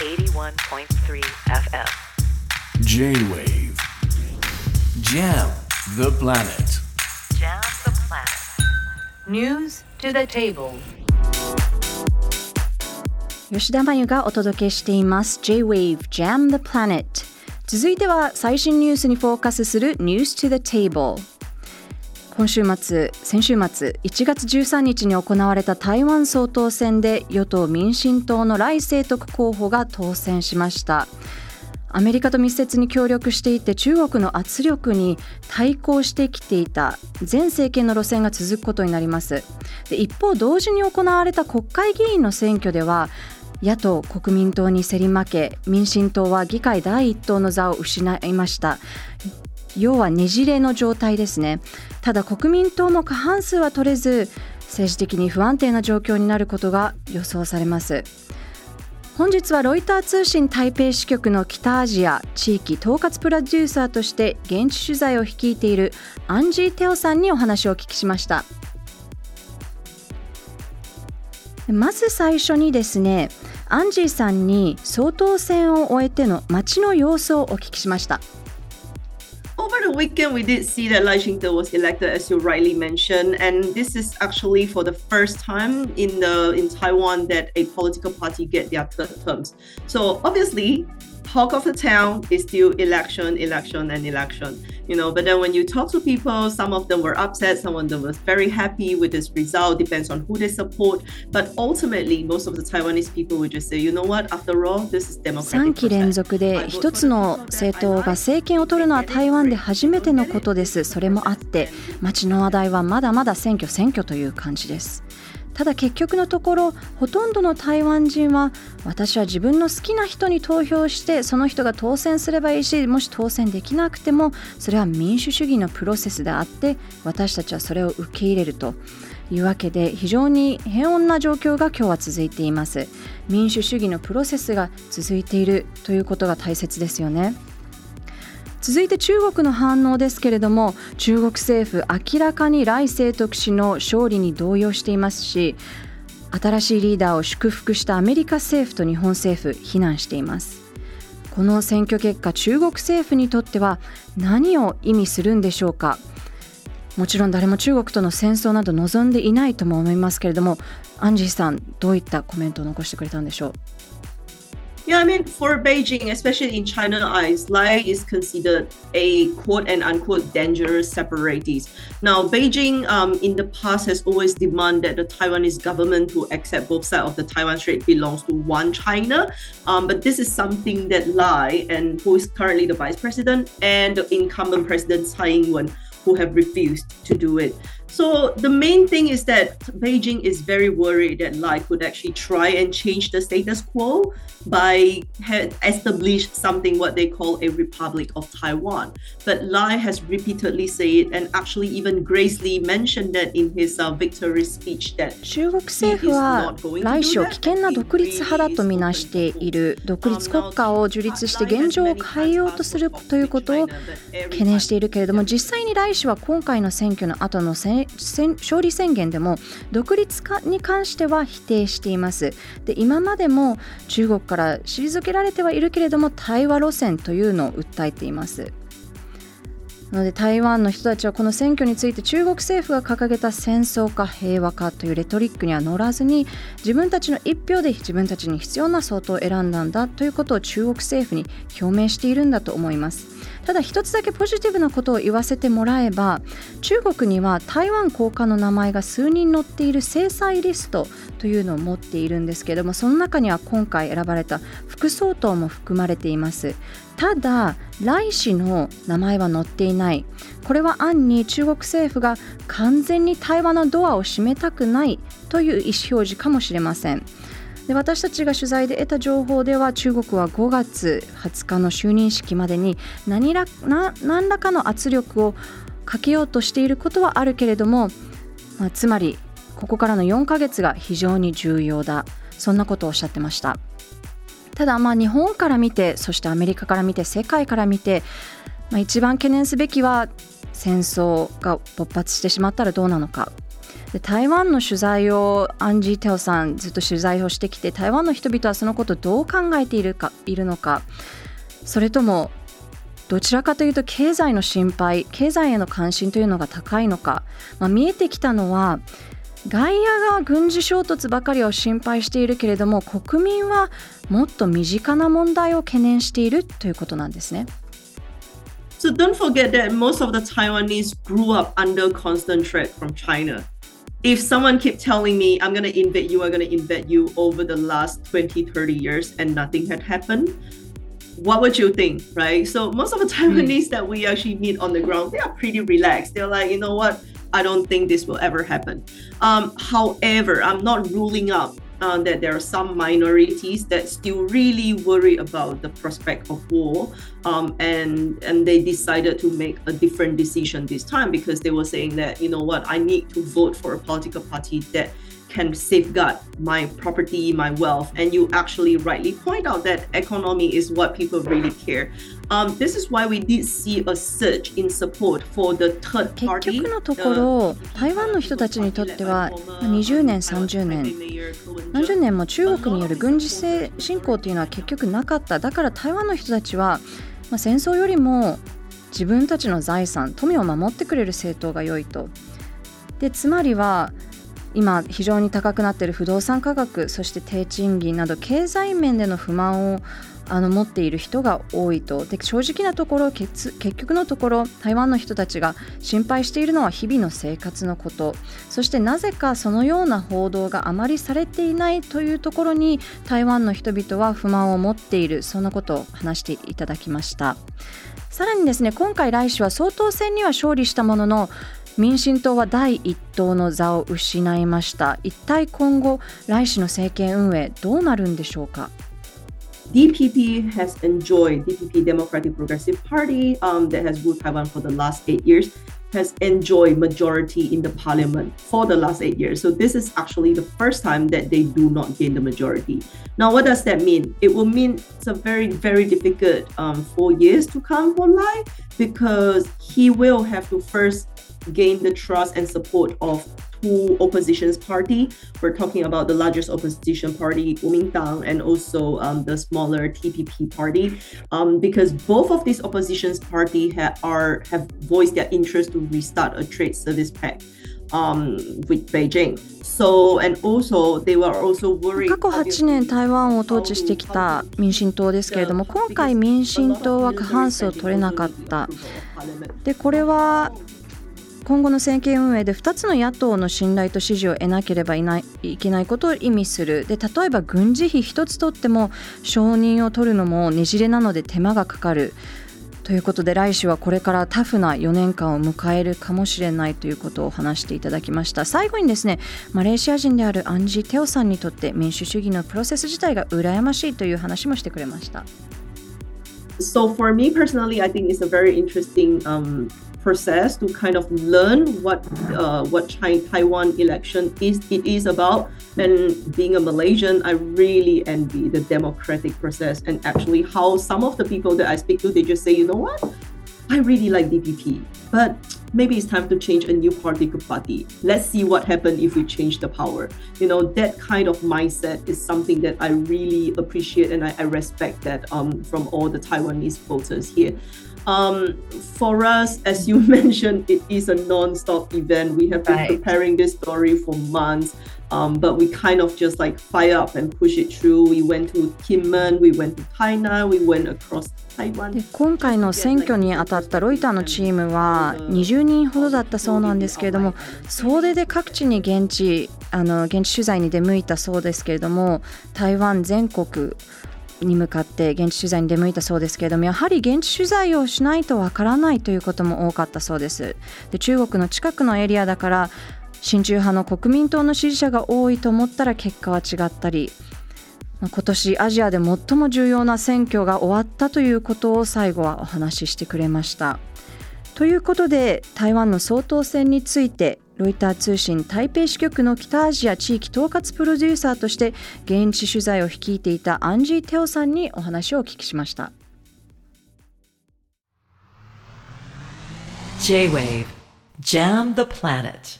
81.3 FM J-Wave Jam the planet Jam the planet News to the table 吉田真由がお届けしています J-Wave Jam the Planet 続いては最新ニュースにフォーカスする News to the Table 今週末、先週末1月13日に行われた台湾総統選で与党民進党の来清徳候補が当選しました。アメリカと密接に協力していて中国の圧力に対抗してきていた前政権の路線が続くことになります。で一方同時に行われた国会議員の選挙では野党・国民党に競り負け民進党は議会第一党の座を失いました。要はねじれの状態ですね。ただ国民党も過半数は取れず政治的に不安定な状況になることが予想されます。本日はロイター通信台北支局の北アジア地域統括プロデューサーとして現地取材を率いているアンジー・テオさんにお話をお聞きしました。まず最初にですねアンジーさんに総統選を終えての街の様子をお聞きしました。Over the weekend, we did see that Lai Ching-te was elected, as you rightly mentioned, and this is actually for the first time in the in Taiwan that a political party get their third terms. So obviously, talk of the town is still election, election, and election. You know, but then when you talk to people, some of them were upset, some of them was very happy with this result. Depends on who they support. But ultimately, most of the Taiwanese people would just say, you know what? After all, this is 3 democratic. 期連続で一つの政党が政権を取るのは台湾で初めてのことですそれもあって街の話題はまだまだ選挙選挙という感じですただ結局のところほとんどの台湾人は私は自分の好きな人に投票してその人が当選すればいいしもし当選できなくてもそれは民主主義のプロセスであって私たちはそれを受け入れるというわけで非常に平穏な状況が今日は続いています。民主主義のプロセスが続いているということが大切ですよね。続いて中国の反応ですけれども中国政府明らかに来清徳氏の勝利に動揺していますし新しいリーダーを祝福したアメリカ政府と日本政府非難しています。この選挙結果中国政府にとっては何を意味するんでしょうか。もちろん誰も中国との戦争など望んでいないとも思いますけれどもアンジーさんどういったコメントを残してくれたんでしょう。Yeah, I mean, for Beijing, especially in China eyes, Lai is considered a quote and unquote dangerous separatist. Now, Beijing um, in the past has always demanded that the Taiwanese government to accept both sides of the Taiwan Strait belongs to one China. Um, but this is something that Lai, and who is currently the vice president, and the incumbent president Tsai Ing-wen, who have refused to do it. So the main thing is that Beijing is very worried that Lai could actually try and change the status quo by ha- establish something what they call a Republic of Taiwan. But Lai has repeatedly said it and actually even Grace Lee mentioned that in his uh, victory speech that 中国政府は来氏を危険な独立派だとみなしている独立国家を樹立して現状を変えようとするということを懸念しているけれども実際に来 氏は今回の選挙の後の勝利宣言でも独立化に関しては否定しています。で今までも中国から退けられてはいるけれども対話路線というのを訴えています。なので台湾の人たちはこの選挙について中国政府が掲げた戦争か平和かというレトリックには乗らずに自分たちの一票で自分たちに必要な総統を選んだんだということを中国政府に表明しているんだと思います。ただ一つだけポジティブなことを言わせてもらえば中国には台湾高官の名前が数人載っている制裁リストというのを持っているんですけれどもその中には今回選ばれた副総統も含まれています。ただ来氏の名前は載っていない。これは暗に中国政府が完全に対話のドアを閉めたくないという意思表示かもしれません。で私たちが取材で得た情報では中国は5月20日の就任式までに何ら何らかの圧力をかけようとしていることはあるけれども、まあ、つまりここからの4ヶ月が非常に重要だ。そんなことをおっしゃってました。ただまあ日本から見てそしてアメリカから見て世界から見て、まあ、一番懸念すべきは戦争が勃発してしまったらどうなのか。台湾の取材をアンジー・テオさんずっと取材をしてきて台湾の人々はそのことをどう考えているかいるのか。それともどちらかというと経済の心配経済への関心というのが高いのか、まあ、見えてきたのは外野が軍事衝突ばかりを心配しているけれども国民はもっと身近な問題を懸念しているということなんですね。So don't forget that most of the Taiwanese grew up under constant threat from China. If someone keep telling me I'm going to invade you, I'm going to invade you over the last 20, 30 years and nothing had happened, what would you think, right? So most of the Taiwanese mm. that we actually meet on the ground, they are pretty relaxed. They're like, you know what? I don't think this will ever happen. Um, however, I'm not ruling out uh, that there are some minorities that still really worry about the prospect of war, um, and and they decided to make a different decision this time because they were saying that you know what, I need to vote for a political party that can safeguard my property, my wealth. And you actually rightly point out that economy is what people really care. Um, this is why we did see a surge in support for the third party. 結局のところ、台湾の人たちにとっては20年、30年、何十年も中国による軍事侵攻というのは結局なかった。だから台湾の人たちは、まあ、戦争よりも自分たちの財産、富を守ってくれる政党が良いと。でつまりは今非常に高くなっている不動産価格そして低賃金など経済面での不満をあの持っている人が多いと。で正直なところ結局のところ台湾の人たちが心配しているのは日々の生活のこと。そしてなぜかそのような報道があまりされていないというところに台湾の人々は不満を持っている。そんなことを話していただきました。さらにですね今回来週は総統選には勝利したものの民進党は第一党の座を失いました。一体今後来氏の政権運営どうなるんでしょうか。DPP has enjoyed DPP Democratic Progressive Party um, that has ruled Taiwan for the last eight years has enjoyed majority in the parliament for the last eight years. So this is actually the first time that they do not gain the majority. Now, what does that mean? It will mean it's a very, very difficult um, four years to come for Lai because he will have to first gain the trust and support of two oppositions party. We're talking about the largest opposition party, Kuomintang, and also um, the smaller TPP party, um, because both of these oppositions party ha- are have voiced their interest to restart a trade service pact. Um, with Beijing. So, and also, they were also worried 過去8年台湾を統治してきた民進党ですけれども今回民進党は過半数を取れなかったでこれは 今後の政権運営で2つの野党の信頼と支持を得なければいないいけないことを意味する。で例えば軍事費1つ取っても承認を取るのもねじれなので手間がかかる。ということで来週はこれからタフな4年間を迎えるかもしれないということを話していただきました。最後にですねマレーシア人であるアンジー・テオさんにとって民主主義のプロセス自体が羨ましいという話もしてくれました。So for me personally, I think it's a very interesting um, process to kind of learn what uh, what China, Taiwan election is it is about. And being a Malaysian, I really envy the democratic process and actually how some of the people that I speak to they just say, you know what, I really like DPP, but maybe it's time to change a new political party. Let's see what happens if we change the power. You know, that kind of mindset is something that I really appreciate and I, I respect that um, from all the Taiwanese voters here. Um, for us, as you mentioned, it is a non-stop event. We have been right. preparing this story for months. Um, but we kind of just like fire up and push it through. We went to Kinmen, we went to Tainan, we went across. で今回の選挙に当たったロイターのチームは20人ほどだったそうなんですけれども総出で各地に現地あの現地取材に出向いたそうですけれども台湾全国に向かって現地取材に出向いたそうですけれどもやはり現地取材をしないとわからないということも多かったそうですで中国の近くのエリアだから親中派の国民党の支持者が多いと思ったら結果は違ったり今年アジアで最も重要な選挙が終わったということを最後はお話ししてくれました。ということで台湾の総統選についてロイター通信台北支局の北アジア地域統括プロデューサーとして現地取材を率いていたアンジー・テオさんにお話をお聞きしました。J-Wave. Jam the Planet.